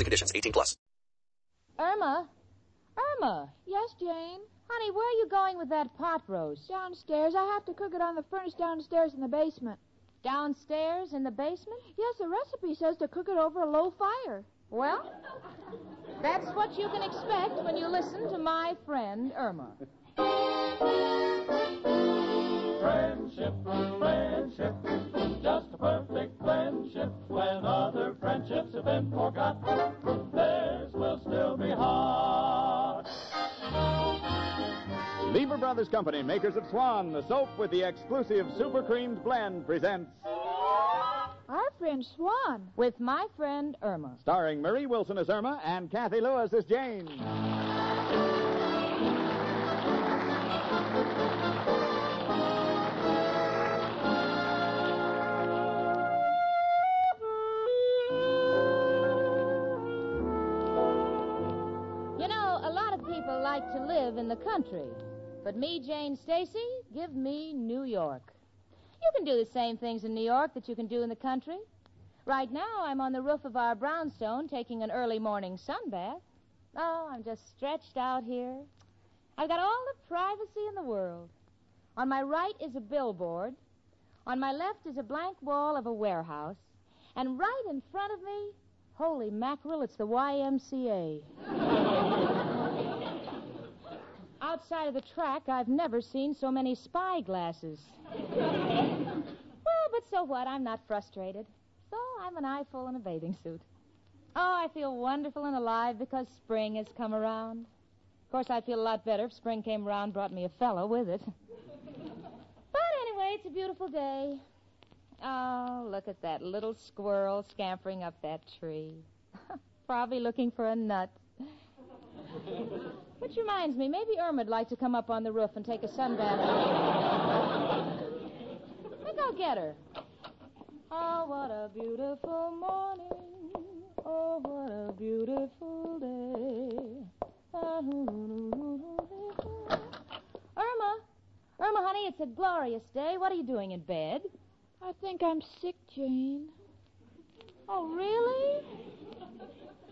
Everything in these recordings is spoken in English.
and conditions. 18 plus. Irma? Irma? Yes, Jane? Honey, where are you going with that pot roast? Downstairs. I have to cook it on the furnace downstairs in the basement. Downstairs in the basement? Yes, the recipe says to cook it over a low fire. Well, that's what you can expect when you listen to my friend Irma. Friendship, friendship, just a perfect friendship. When other friendships have been forgot, theirs will still be hot. Lever Brothers Company, makers of Swan, the soap with the exclusive super creamed blend, presents Our friend Swan. With my friend Irma. starring Marie Wilson as Irma and Cathy Lewis as Jane. Like to live in the country. But me, Jane Stacy, give me New York. You can do the same things in New York that you can do in the country. Right now, I'm on the roof of our brownstone taking an early morning sunbath. Oh, I'm just stretched out here. I've got all the privacy in the world. On my right is a billboard. On my left is a blank wall of a warehouse. And right in front of me, holy mackerel, it's the YMCA. Outside of the track, I've never seen so many spy glasses. well, but so what? I'm not frustrated. So I'm an eyeful in a bathing suit. Oh, I feel wonderful and alive because spring has come around. Of course, I'd feel a lot better if spring came around and brought me a fellow with it. but anyway, it's a beautiful day. Oh, look at that little squirrel scampering up that tree. Probably looking for a nut. Which reminds me, maybe Irma'd like to come up on the roof and take a sunbath. Think I'll get her. Oh, what a beautiful morning. Oh, what a beautiful day. Irma, Irma, honey, it's a glorious day. What are you doing in bed? I think I'm sick, Jane. Oh, really?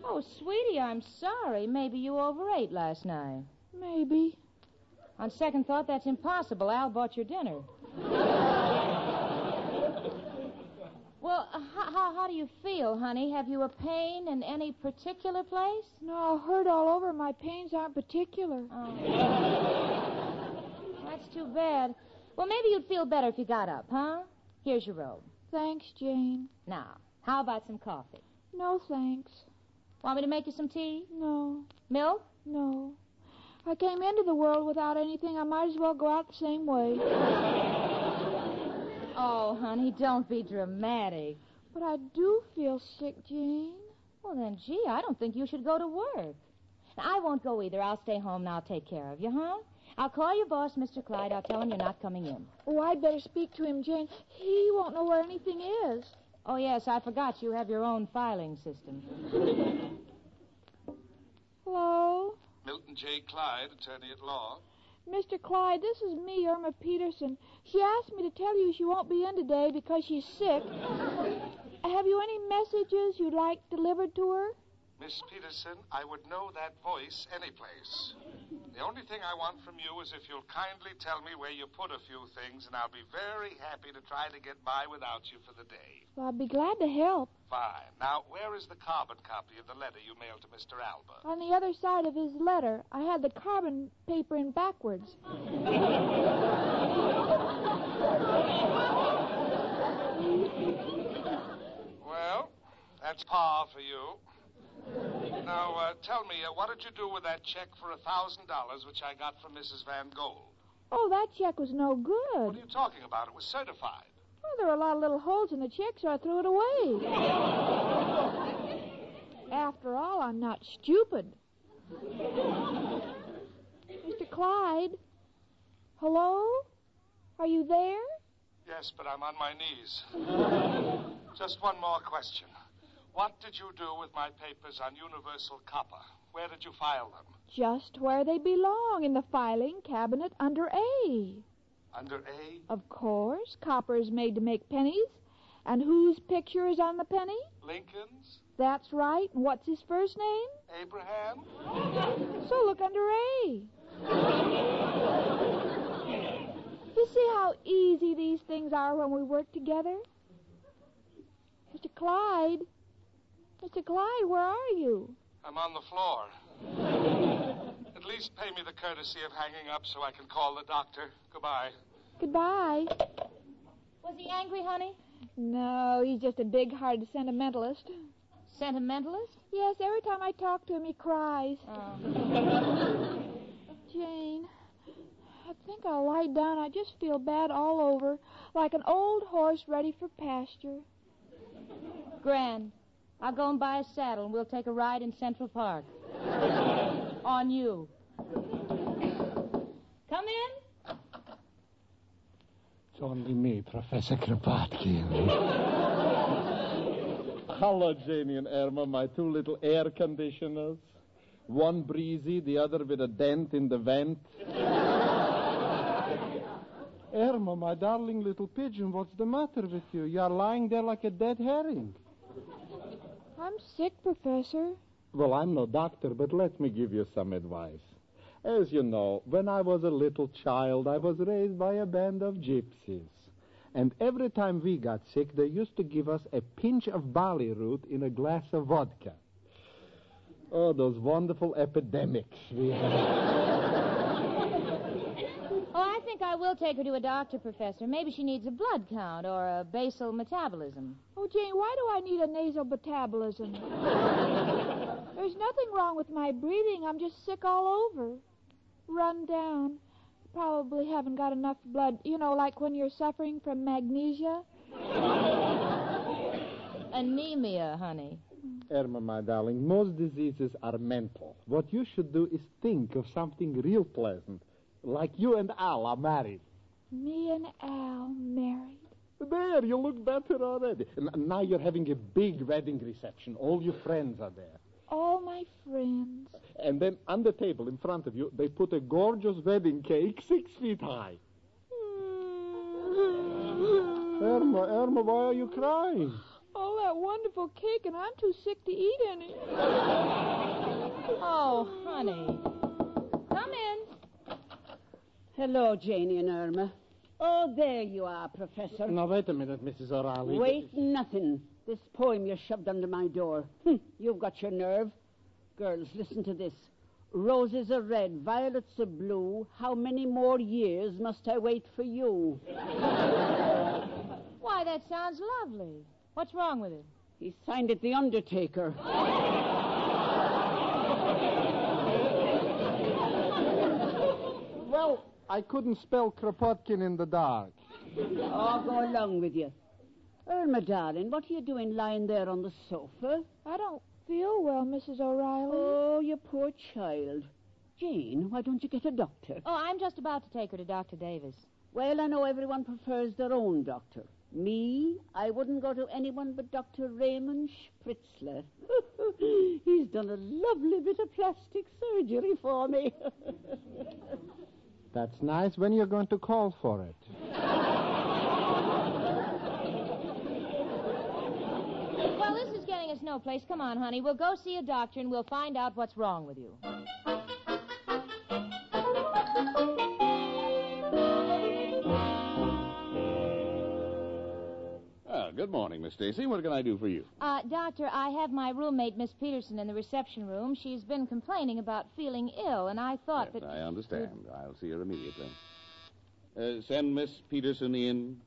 Oh, sweetie, I'm sorry. Maybe you overate last night. Maybe. On second thought, that's impossible. Al bought your dinner. well, uh, how, how, how do you feel, honey? Have you a pain in any particular place? No, hurt all over. My pains aren't particular. Oh. That's too bad. Well, maybe you'd feel better if you got up, huh? Here's your robe. Thanks, Jane. Now, how about some coffee? No, thanks. Want me to make you some tea? No, Milk? no. I came into the world without anything. I might as well go out the same way. Oh, honey, don't be dramatic. But I do feel sick, Jane. Well, then, gee, I don't think you should go to work. Now, I won't go either. I'll stay home and I'll take care of you, huh? I'll call your boss, Mr. Clyde. I'll tell him you're not coming in. Oh, I'd better speak to him, Jane. He won't know where anything is. Oh, yes, I forgot you have your own filing system. Hello? Milton J. Clyde, attorney at law. Mr. Clyde, this is me, Irma Peterson. She asked me to tell you she won't be in today because she's sick. Have you any messages you'd like delivered to her? Miss Peterson, I would know that voice anyplace. The only thing I want from you is if you'll kindly tell me where you put a few things, and I'll be very happy to try to get by without you for the day. Well, I'd be glad to help. Fine. Now, where is the carbon copy of the letter you mailed to Mr. Alba? On the other side of his letter, I had the carbon paper in backwards. Well, that's par for you. Now, uh, tell me, uh, what did you do with that check for a thousand dollars which I got from Mrs. Van Gold? Oh, that check was no good. What are you talking about? It was certified. Oh, there were a lot of little holes in the check, so I threw it away. After all, I'm not stupid. Mr. Clyde? Hello? Are you there? Yes, but I'm on my knees. Just one more question. What did you do with my papers on universal copper? Where did you file them? Just where they belong, in the filing cabinet under A. Under A? Of course, copper is made to make pennies. And whose picture is on the penny? Lincoln's? That's right. And what's his first name? Abraham? So look under A. You see how easy these things are when we work together? Mr. Clyde? Mr. Clyde, where are you? I'm on the floor. At least pay me the courtesy of hanging up so I can call the doctor. Goodbye. Goodbye. Was he angry, honey? No, he's just a big-hearted sentimentalist. Sentimentalist? Yes, every time I talk to him, he cries. Oh. Jane, I think I'll lie down. I just feel bad all over, like an old horse ready for pasture. Grand. I'll go and buy a saddle and we'll take a ride in Central Park. On you. Come in. It's only me, Professor Kropotkin. Hello, Janie and Irma, my two little air conditioners. One breezy, the other with a dent in the vent. Irma, my darling little pigeon, what's the matter with you? You're lying there like a dead herring. I'm sick, Professor. Well, I'm no doctor, but let me give you some advice. As you know, when I was a little child, I was raised by a band of gypsies. And every time we got sick, they used to give us a pinch of barley root in a glass of vodka. Oh, those wonderful epidemics we had. I think I will take her to a doctor, Professor. Maybe she needs a blood count or a basal metabolism. Oh, Jane, why do I need a nasal metabolism? There's nothing wrong with my breathing. I'm just sick all over. Run down. Probably haven't got enough blood. You know, like when you're suffering from magnesia. Anemia, honey. Irma, my darling, most diseases are mental. What you should do is think of something real pleasant, like you and Al are married. Me and Al married. There, you look better already. N- now you're having a big wedding reception. All your friends are there. All my friends. And then on the table in front of you, they put a gorgeous wedding cake six feet high. Irma, Irma, why are you crying? All that wonderful cake, and I'm too sick to eat any. Oh, honey. Come in. Hello, Janie and Irma. Oh, there you are, Professor. Now, wait a minute, Mrs. O'Reilly. Wait, nothing. This poem you shoved under my door. Hm, you've got your nerve. Girls, listen to this. Roses are red, violets are blue. How many more years must I wait for you? Why, that sounds lovely. What's wrong with it? He signed it The Undertaker. Well, I couldn't spell Kropotkin in the dark. Oh, go along with you. Irma, darling, what are you doing lying there on the sofa? I don't feel well, Mrs. O'Reilly. Oh, you poor child. Jane, why don't you get a doctor? Oh, I'm just about to take her to Dr. Davis. Well, I know everyone prefers their own doctor. Me, I wouldn't go to anyone but Dr. Raymond Spritzler. He's done a lovely bit of plastic surgery for me. That's nice. When you're going to call for it? Well, this is getting us no place. Come on, honey. We'll go see a doctor and we'll find out what's wrong with you. Morning, Miss Stacy. What can I do for you? Uh, doctor, I have my roommate, Miss Peterson, in the reception room. She's been complaining about feeling ill, and I thought Yes, that. I understand. I'll see her immediately. Uh, send Miss Peterson in.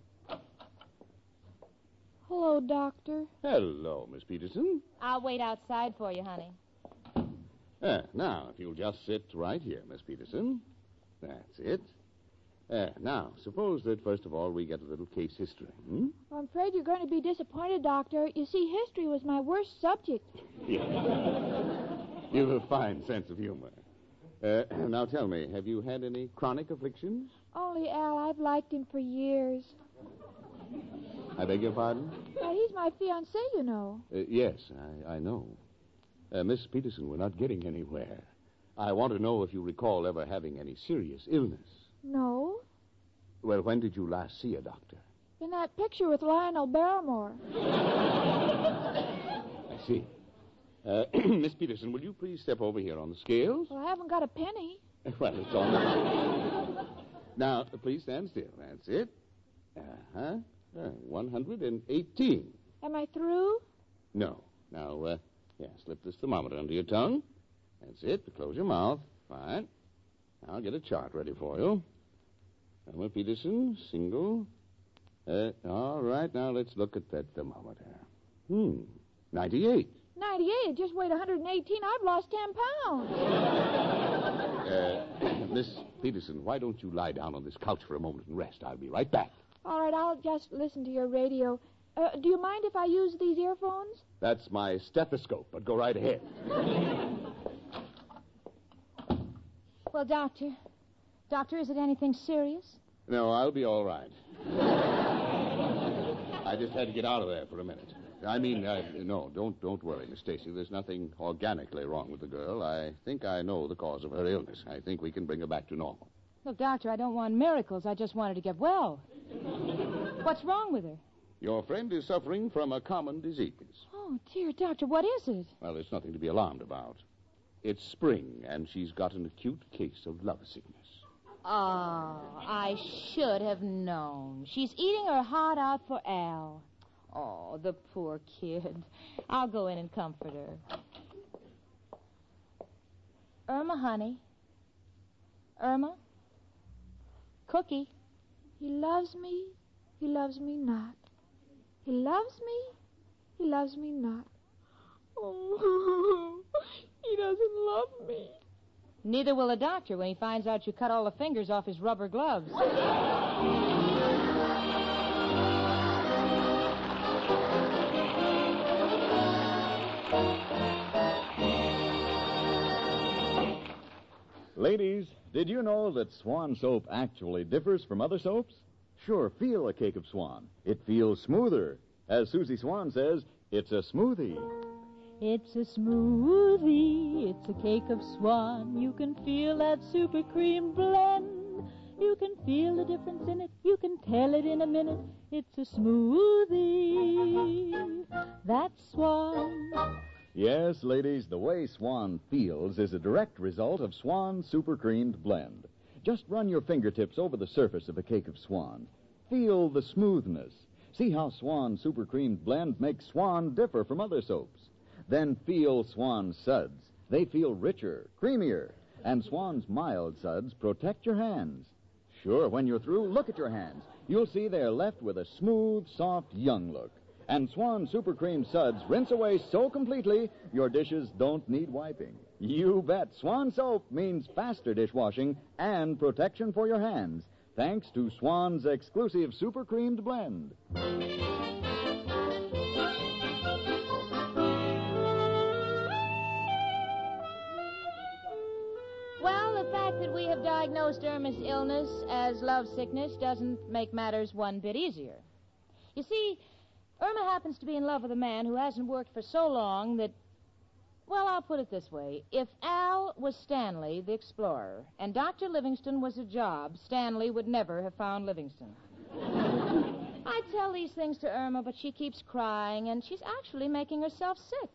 Hello, Doctor. Hello, Miss Peterson. I'll wait outside for you, honey. Uh, now, if you'll just sit right here, Miss Peterson. That's it. Uh, now, suppose that first of all we get a little case history. Hmm? I'm afraid you're going to be disappointed, Doctor. You see, history was my worst subject. Yeah. You've a fine sense of humor. Uh, now tell me, have you had any chronic afflictions? Only Al, I've liked him for years. I beg your pardon? Now, he's my fiancé, you know. Uh, yes, I, I know. Uh, Miss Peterson, we're not getting anywhere. I want to know if you recall ever having any serious illness. No. Well, when did you last see a doctor? In that picture with Lionel Barrymore. I see. Uh, Miss Peterson, will you please step over here on the scales? Well, I haven't got a penny. Well, it's all right. now, please stand still. That's it. Uh-huh. Uh, 118. Am I through? No. Now, uh, yeah, slip this thermometer under your tongue. That's it. Close your mouth. Fine. I'll get a chart ready for you. Elmer Peterson, single. Uh, all right, now let's look at that thermometer. Hmm, 98. 98. Just weighed 118. I've lost 10 pounds. Uh, Miss Peterson, why don't you lie down on this couch for a moment and rest? I'll be right back. All right, I'll just listen to your radio. Uh, do you mind if I use these earphones? That's my stethoscope, but go right ahead. Well, doctor. Doctor, is it anything serious? No, I'll be all right. I just had to get out of there for a minute. I mean, uh, no, don't don't worry, Miss Stacy. There's nothing organically wrong with the girl. I think I know the cause of her illness. I think we can bring her back to normal. Look, doctor, I don't want miracles. I just wanted to get well. What's wrong with her? Your friend is suffering from a common disease. Oh, dear, doctor, what is it? Well, there's nothing to be alarmed about. It's spring, and she's got an acute case of love sickness. Oh, I should have known. She's eating her heart out for Al. Oh, the poor kid. I'll go in and comfort her. Irma, honey. Irma? Cookie. He loves me. He loves me not. He loves me. He loves me not. Oh, he doesn't love me. Neither will a doctor when he finds out you cut all the fingers off his rubber gloves. Ladies, did you know that Swan soap actually differs from other soaps? Sure, feel a cake of Swan. It feels smoother. As Susie Swan says, it's a smoothie. It's a smoothie, it's a cake of swan. You can feel that super cream blend. You can feel the difference in it. You can tell it in a minute. It's a smoothie. That's swan. Yes, ladies, the way Swan feels is a direct result of Swan Super Creamed Blend. Just run your fingertips over the surface of a cake of Swan. Feel the smoothness. See how Swan Super Creamed Blend makes Swan differ from other soaps. Then feel Swan suds. They feel richer, creamier, and Swan's mild suds protect your hands. Sure, when you're through, look at your hands. You'll see they're left with a smooth, soft, young look. And Swan Super Cream suds rinse away so completely, your dishes don't need wiping. You bet. Swan soap means faster dishwashing and protection for your hands, thanks to Swan's exclusive super creamed blend. Fact that we have diagnosed Irma's illness as love sickness doesn't make matters one bit easier. You see, Irma happens to be in love with a man who hasn't worked for so long that. Well, I'll put it this way. If Al was Stanley, the explorer, and Dr. Livingstone was a job, Stanley would never have found Livingstone. I tell these things to Irma, but she keeps crying, and she's actually making herself sick.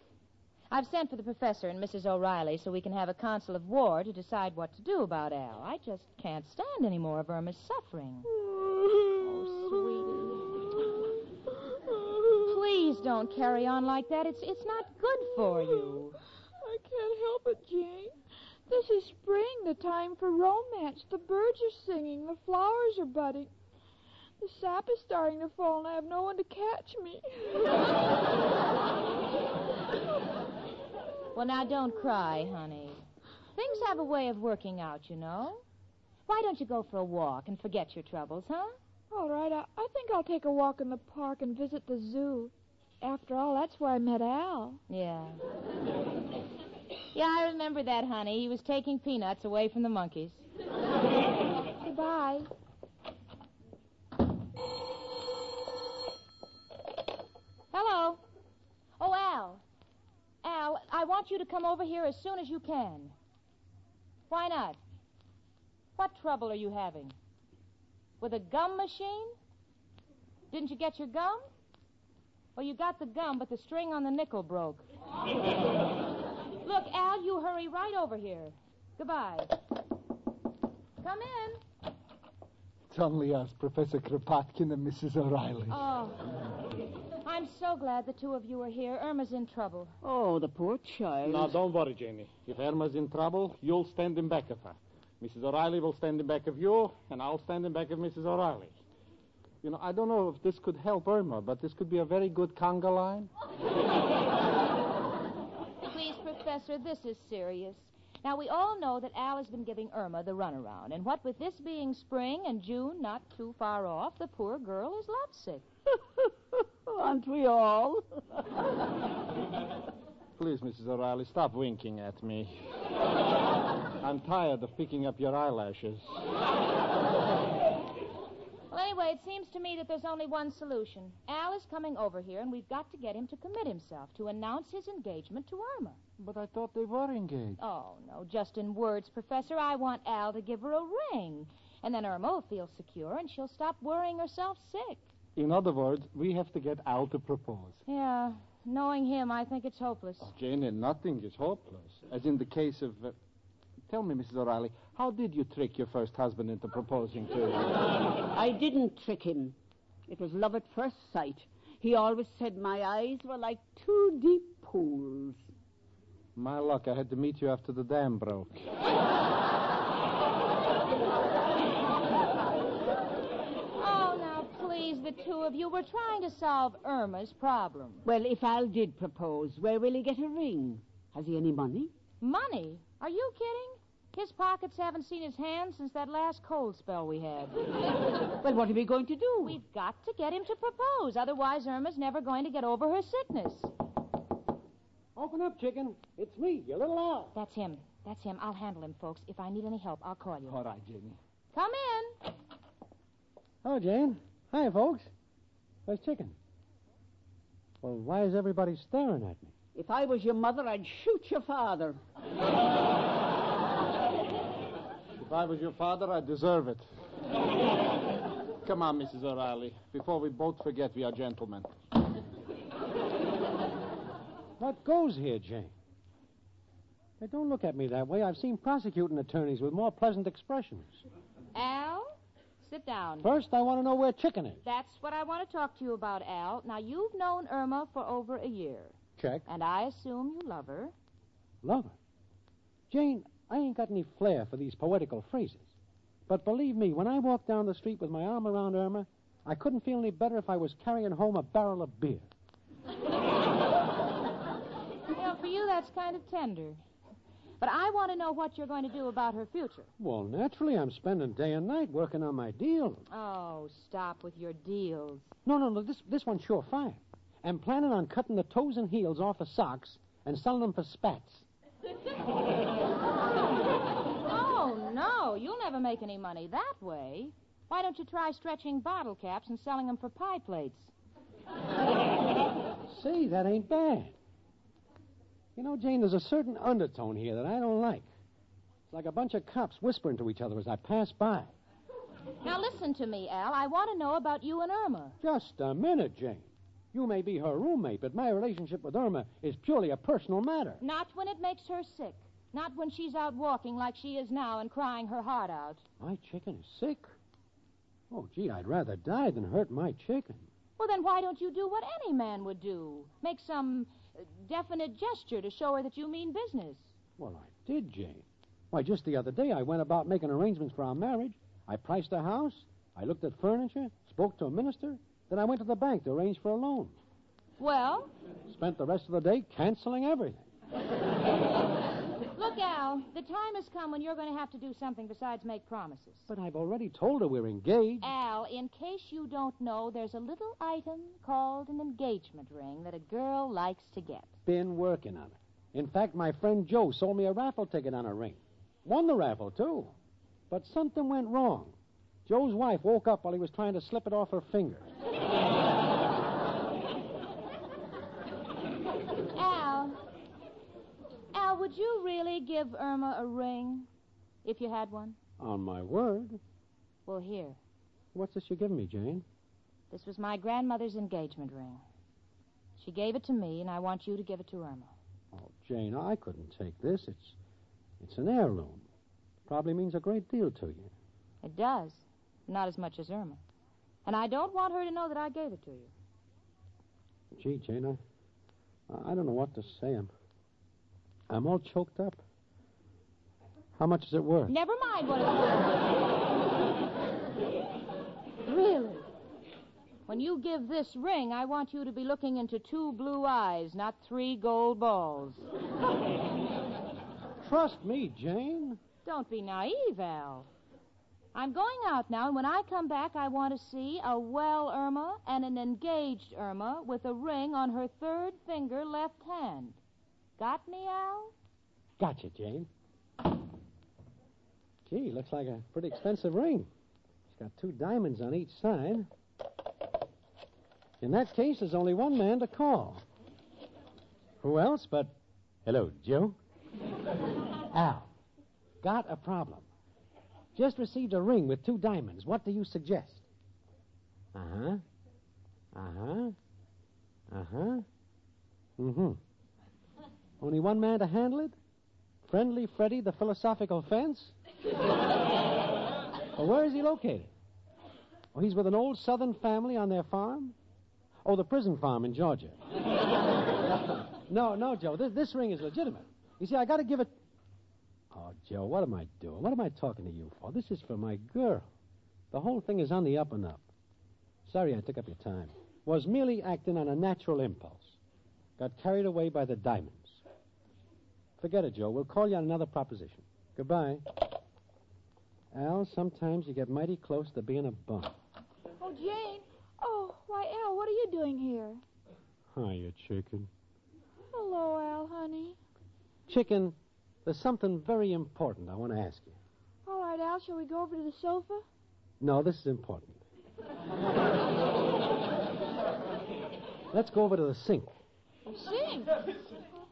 I've sent for the professor and Mrs. O'Reilly so we can have a council of war to decide what to do about Al. I just can't stand any more of Irma's suffering. Oh, sweetie. please don't carry on like that. It's it's not good for you. I can't help it, Jane. This is spring, the time for romance. The birds are singing, the flowers are budding. The sap is starting to fall, and I have no one to catch me. Well, now don't cry, honey. Things have a way of working out, you know. Why don't you go for a walk and forget your troubles, huh? All right, I, I think I'll take a walk in the park and visit the zoo. After all, that's where I met Al. Yeah. Yeah, I remember that, honey. He was taking peanuts away from the monkeys. Goodbye. Hello. Oh, Al. Al, I want you to come over here as soon as you can. Why not? What trouble are you having? With a gum machine? Didn't you get your gum? Well, you got the gum, but the string on the nickel broke. Look, Al, you hurry right over here. Goodbye. Come in. It's only us, Professor Kropotkin and Mrs. O'Reilly. Oh. I'm so glad the two of you are here. Irma's in trouble. Oh, the poor child. Now, don't worry, Janie. If Irma's in trouble, you'll stand in back of her. Mrs. O'Reilly will stand in back of you, and I'll stand in back of Mrs. O'Reilly. You know, I don't know if this could help Irma, but this could be a very good conga line. Please, Professor, this is serious. Now, we all know that Al has been giving Irma the runaround, and what with this being spring and June not too far off, the poor girl is lovesick. Aren't we all? Please, Mrs. O'Reilly, stop winking at me. I'm tired of picking up your eyelashes. Well, anyway, it seems to me that there's only one solution. Al is coming over here, and we've got to get him to commit himself, to announce his engagement to Irma. But I thought they were engaged. Oh, no, just in words, Professor. I want Al to give her a ring. And then Irma will feel secure, and she'll stop worrying herself sick. In other words, we have to get Al to propose. Yeah, knowing him, I think it's hopeless. Janie, nothing is hopeless. As in the case of. Uh, tell me, Mrs. O'Reilly, how did you trick your first husband into proposing to you? I didn't trick him. It was love at first sight. He always said my eyes were like two deep pools. My luck, I had to meet you after the dam broke. Oh, now, please, the two of you, we're trying to solve Irma's problem. Well, if Al did propose, where will he get a ring? Has he any money? Money? Are you kidding? His pockets haven't seen his hands since that last cold spell we had. Well, what are we going to do? We've got to get him to propose. Otherwise, Irma's never going to get over her sickness. Open up, chicken. It's me, your little Al. That's him. That's him. I'll handle him, folks. If I need any help, I'll call you. All right, Janie. Come in. Oh, Jane. Hi, folks. Where's chicken? Well, why is everybody staring at me? If I was your mother, I'd shoot your father. If I was your father, I'd deserve it. Come on, Mrs. O'Reilly. Before we both forget we are gentlemen. What goes here, Jane? Hey, don't look at me that way. I've seen prosecuting attorneys with more pleasant expressions. Sit down. First, I want to know where chicken is. That's what I want to talk to you about, Al. Now, you've known Irma for over a year, Check. and I assume you love her. Love her. Jane, I ain't got any flair for these poetical phrases. But believe me, when I walk down the street with my arm around Irma, I couldn't feel any better if I was carrying home a barrel of beer. Well, for you, that's kind of tender. But I want to know what you're going to do about her future. Well, naturally, I'm spending day and night working on my deal. Oh, stop with your deals. No, no, no, this, this one's surefire. I'm planning on cutting the toes and heels off of socks and selling them for spats. Oh, no, you'll never make any money that way. Why don't you try stretching bottle caps and selling them for pie plates? See, that ain't bad. You know, Jane, there's a certain undertone here that I don't like. It's like a bunch of cops whispering to each other as I pass by. Now, listen to me, Al. I want to know about you and Irma. Just a minute, Jane. You may be her roommate, but my relationship with Irma is purely a personal matter. Not when it makes her sick. Not when she's out walking like she is now and crying her heart out. My chicken is sick. Oh, gee, I'd rather die than hurt my chicken. Well, then why don't you do what any man would do? Make some definite gesture to show her that you mean business. Well, I did, Jane. Why, just the other day I went about making arrangements for our marriage. I priced a house, I looked at furniture, spoke to a minister, then I went to the bank to arrange for a loan. Well, Spent the rest of the day canceling everything. look, Al, the time has come when you're going to have to do something besides make promises. But I've already told her we're engaged. Al, in case you don't know, there's a little item called an engagement ring that a girl likes to get. Been working on it. In fact, my friend Joe sold me a raffle ticket on a ring. Won the raffle, too. But something went wrong. Joe's wife woke up while he was trying to slip it off her finger. Al, Al, would you really give Irma a ring if you had one? On my word. Well, here. What's this you're giving me, Jane? This was my grandmother's engagement ring. She gave it to me, and I want you to give it to Irma. Oh, Jane, I couldn't take this. It's it's an heirloom. Probably means a great deal to you. It does. Not as much as Irma. And I don't want her to know that I gave it to you. Gee, Jane, I, I don't know what to say. I'm I'm all choked up. How much is it worth? Never mind what it's worth. really? When you give this ring, I want you to be looking into two blue eyes, not three gold balls. Trust me, Jane. Don't be naive, Al. I'm going out now, and when I come back, I want to see a well Irma and an engaged Irma with a ring on her third finger left hand. Got me, Al? Gotcha, Jane. Gee, looks like a pretty expensive ring. It's got two diamonds on each side. In that case, there's only one man to call. Who else but. Hello, Joe? Al. Got a problem. Just received a ring with two diamonds. What do you suggest? Uh huh. Uh huh. Uh huh. Mm hmm. Only one man to handle it? Friendly Freddy, the philosophical fence? well, where is he located? Oh, he's with an old southern family on their farm? Oh, the prison farm in Georgia. no, no, Joe. This, this ring is legitimate. You see, I got to give it. Oh, Joe, what am I doing? What am I talking to you for? This is for my girl. The whole thing is on the up and up. Sorry I took up your time. Was merely acting on a natural impulse. Got carried away by the diamonds. Forget it, Joe. We'll call you on another proposition. Goodbye. Al, sometimes you get mighty close to being a bum. Oh, Jane. Oh, why, Al, what are you doing here? Hiya, chicken. Hello, Al, honey. Chicken, there's something very important I want to ask you. All right, Al, shall we go over to the sofa? No, this is important. Let's go over to the sink. Sing.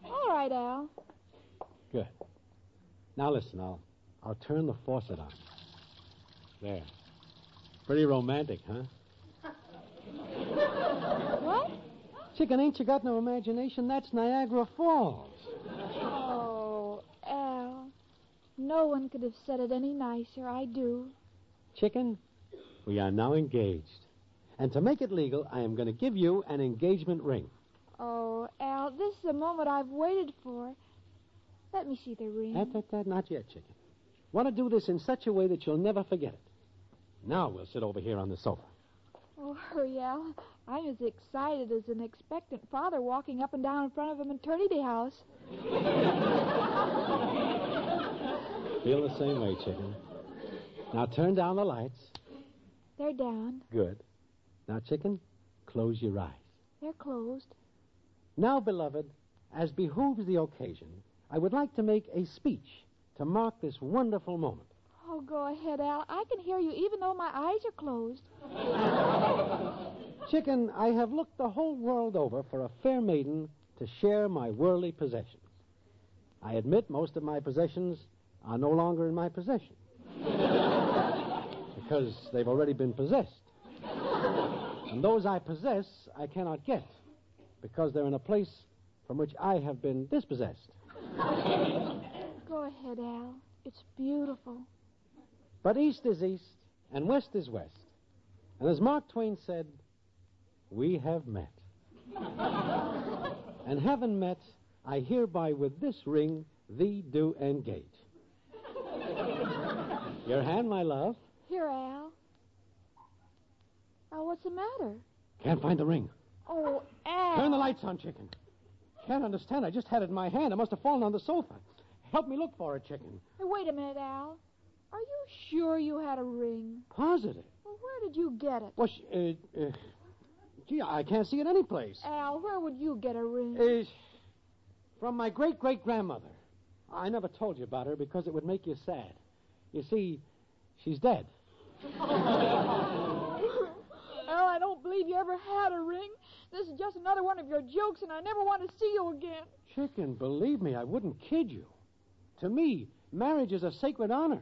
All right, Al. Good. Now listen, I'll I'll turn the faucet on. There. Pretty romantic, huh? What? Chicken, ain't you got no imagination? That's Niagara Falls. Oh, Al. No one could have said it any nicer. I do. Chicken, we are now engaged. And to make it legal, I am going to give you an engagement ring. Oh, Al, this is the moment I've waited for. Let me see the ring. That, that, that, not yet, chicken. Want to do this in such a way that you'll never forget it. Now we'll sit over here on the sofa. Oh, hurry, Al. I'm as excited as an expectant father walking up and down in front of a maternity house. Feel the same way, chicken. Now turn down the lights. They're down. Good. Now, chicken, close your eyes. They're closed. Now, beloved, as behooves the occasion, I would like to make a speech to mark this wonderful moment. Oh, go ahead, Al. I can hear you even though my eyes are closed. Chicken, I have looked the whole world over for a fair maiden to share my worldly possessions. I admit most of my possessions are no longer in my possession because they've already been possessed. And those I possess, I cannot get because they're in a place from which I have been dispossessed. Go ahead, Al. It's beautiful. But east is east, and west is west. And as Mark Twain said, we have met. and having met, I hereby with this ring thee do engage. Your hand, my love. Here, Al. Al, what's the matter? Can't find the ring. Oh, Al. Turn the lights on, chicken. Can't understand. I just had it in my hand. It must have fallen on the sofa. Help me look for it, chicken. Hey, wait a minute, Al. Are you sure you had a ring? Positive. Well, where did you get it? Well, sh- uh, uh, gee, I can't see it anyplace. Al, where would you get a ring? Uh, from my great great grandmother. I never told you about her because it would make you sad. You see, she's dead. Al, I don't believe you ever had a ring. This is just another one of your jokes, and I never want to see you again. Chicken, believe me, I wouldn't kid you. To me, marriage is a sacred honor,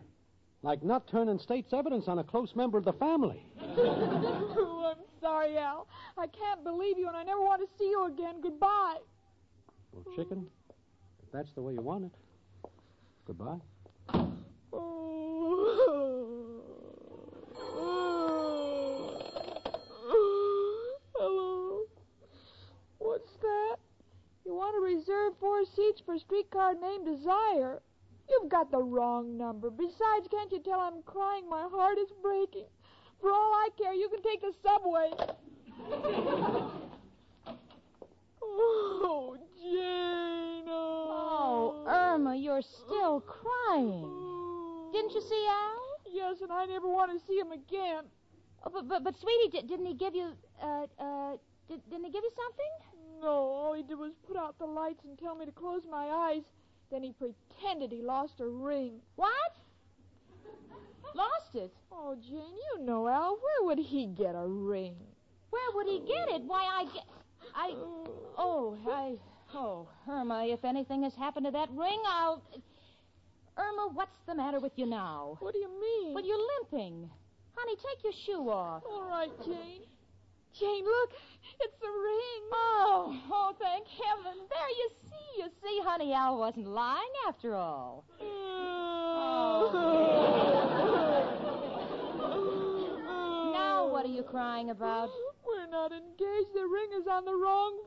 like not turning state's evidence on a close member of the family. oh, I'm sorry, Al. I can't believe you, and I never want to see you again. Goodbye. Well, chicken, if that's the way you want it, goodbye. Hello. Oh. You want to reserve four seats for streetcar named Desire? You've got the wrong number. Besides, can't you tell I'm crying? My heart is breaking. For all I care, you can take the subway. oh, Jane. Oh, Irma, you're still crying. Didn't you see Al? Yes, and I never want to see him again. Oh, but, but, but, sweetie, di- didn't he give you, uh, uh, did, didn't he give you something? No, all he did was put out the lights and tell me to close my eyes. Then he pretended he lost a ring. What? Lost it? Oh, Jane, you know, Al. Where would he get a ring? Where would he get it? Why, I get. I. Uh, oh, I. Oh, Irma, if anything has happened to that ring, I'll. Irma, what's the matter with you now? What do you mean? Well, you're limping. Honey, take your shoe off. All right, Jane. Jane, look. It's the ring. Oh, oh, thank heaven. There you see. You see, honey, Al wasn't lying after all. Oh. now, what are you crying about? We're not engaged. The ring is on the wrong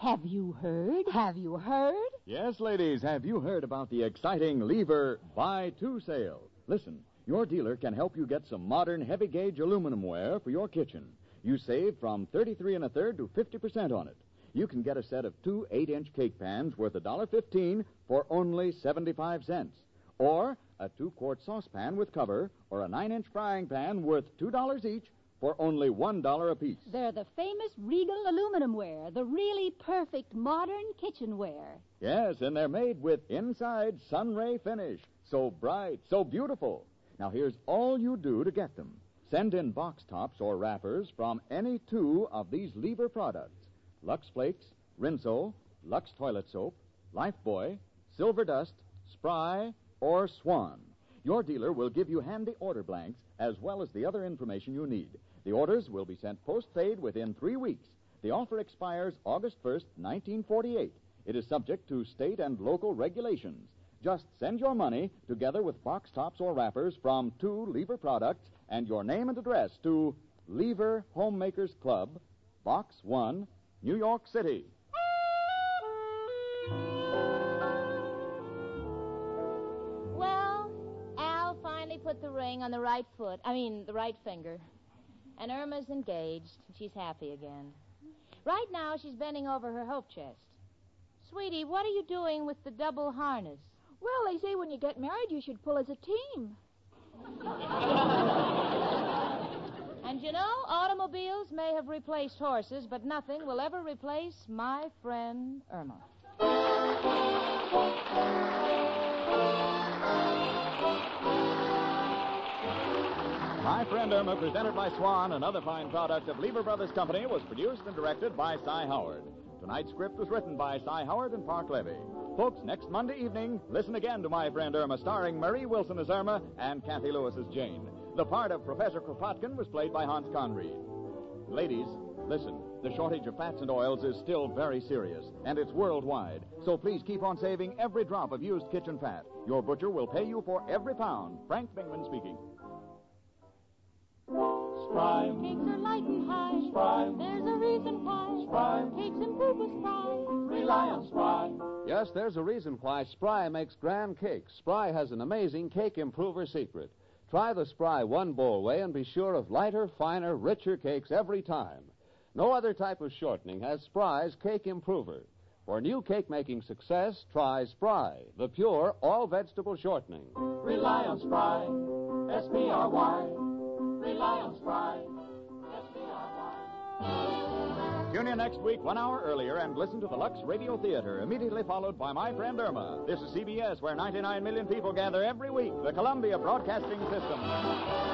Have you heard? Have you heard? Yes, ladies, have you heard about the exciting Lever Buy Two sale? Listen, your dealer can help you get some modern heavy gauge aluminum ware for your kitchen. You save from 33 and a third to 50% on it. You can get a set of two 8 inch cake pans worth $1.15 for only 75 cents. Or a two quart saucepan with cover or a 9 inch frying pan worth $2 each for only $1 apiece. They're the famous Regal aluminum ware, the really perfect modern kitchenware. Yes, and they're made with inside sunray finish. So bright, so beautiful. Now, here's all you do to get them. Send in box tops or wrappers from any two of these lever products Lux Flakes, Rinso, Lux Toilet Soap, Lifebuoy, Silver Dust, Spry, or Swan. Your dealer will give you handy order blanks as well as the other information you need. The orders will be sent postpaid within three weeks. The offer expires August 1st, 1948. It is subject to state and local regulations. Just send your money together with box tops or wrappers from two Lever products and your name and address to Lever Homemakers Club, Box 1, New York City. Well, Al finally put the ring on the right foot. I mean, the right finger. And Irma's engaged. She's happy again. Right now, she's bending over her hope chest. Sweetie, what are you doing with the double harness? Well, they say when you get married, you should pull as a team. And you know, automobiles may have replaced horses, but nothing will ever replace my friend Irma. My Friend Irma, presented by Swan, another fine product of Lever Brothers Company, was produced and directed by Cy Howard. Tonight's script was written by Cy Howard and Parke Levy. Folks, next Monday evening, listen again to My Friend Irma, starring Marie Wilson as Irma and Cathy Lewis as Jane. The part of Professor Kropotkin was played by Hans Conried. Ladies, listen. The shortage of fats and oils is still very serious, and it's worldwide. So please keep on saving every drop of used kitchen fat. Your butcher will pay you for every pound. Frank Bingman speaking. Spry. Cakes are light and high. Spry. There's a reason why. Spry. Cakes improve with Spry. Rely on Spry. Yes, there's a reason why Spry makes grand cakes. Spry has an amazing cake improver secret. Try the Spry one bowl way and be sure of lighter, finer, richer cakes every time. No other type of shortening has Spry's cake improver. For new cake making success, try Spry, the pure all vegetable shortening. Rely on Spry. S P R Y. Rely on Spry. S P R Y. Tune in next week, one hour earlier, and listen to the Lux Radio Theater, immediately followed by My Friend Irma. This is CBS, where 99 million people gather every week, the Columbia Broadcasting System.